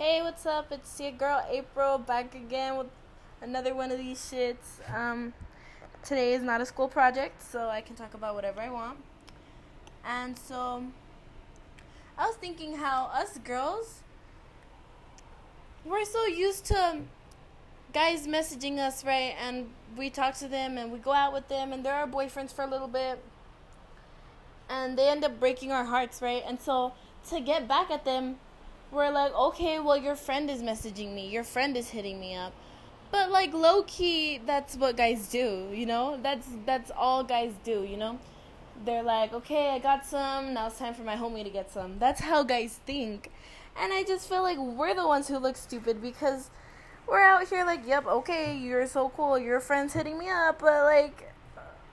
Hey, what's up? It's your girl April back again with another one of these shits. Um, today is not a school project, so I can talk about whatever I want. And so, I was thinking how us girls, we're so used to guys messaging us, right? And we talk to them and we go out with them, and they're our boyfriends for a little bit. And they end up breaking our hearts, right? And so, to get back at them, we're like, okay, well, your friend is messaging me, your friend is hitting me up. But like low key, that's what guys do, you know? That's that's all guys do, you know? They're like, okay, I got some, now it's time for my homie to get some. That's how guys think. And I just feel like we're the ones who look stupid because we're out here like, yep, okay, you're so cool, your friend's hitting me up, but like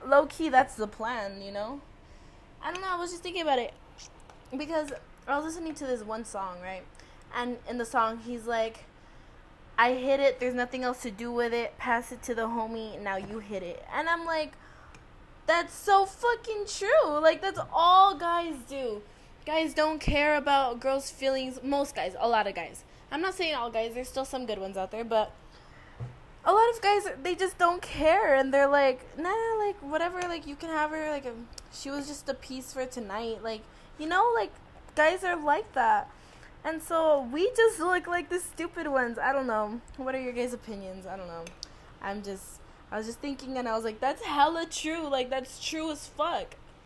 low key that's the plan, you know? I don't know, I was just thinking about it. Because I was listening to this one song, right? And in the song, he's like, I hit it, there's nothing else to do with it, pass it to the homie, now you hit it. And I'm like, that's so fucking true. Like, that's all guys do. Guys don't care about girls' feelings. Most guys, a lot of guys. I'm not saying all guys, there's still some good ones out there, but a lot of guys, they just don't care. And they're like, nah, like, whatever, like, you can have her, like, she was just a piece for tonight. Like, you know, like, guys are like that. And so we just look like the stupid ones. I don't know. What are your guys' opinions? I don't know. I'm just I was just thinking and I was like, that's hella true. Like that's true as fuck.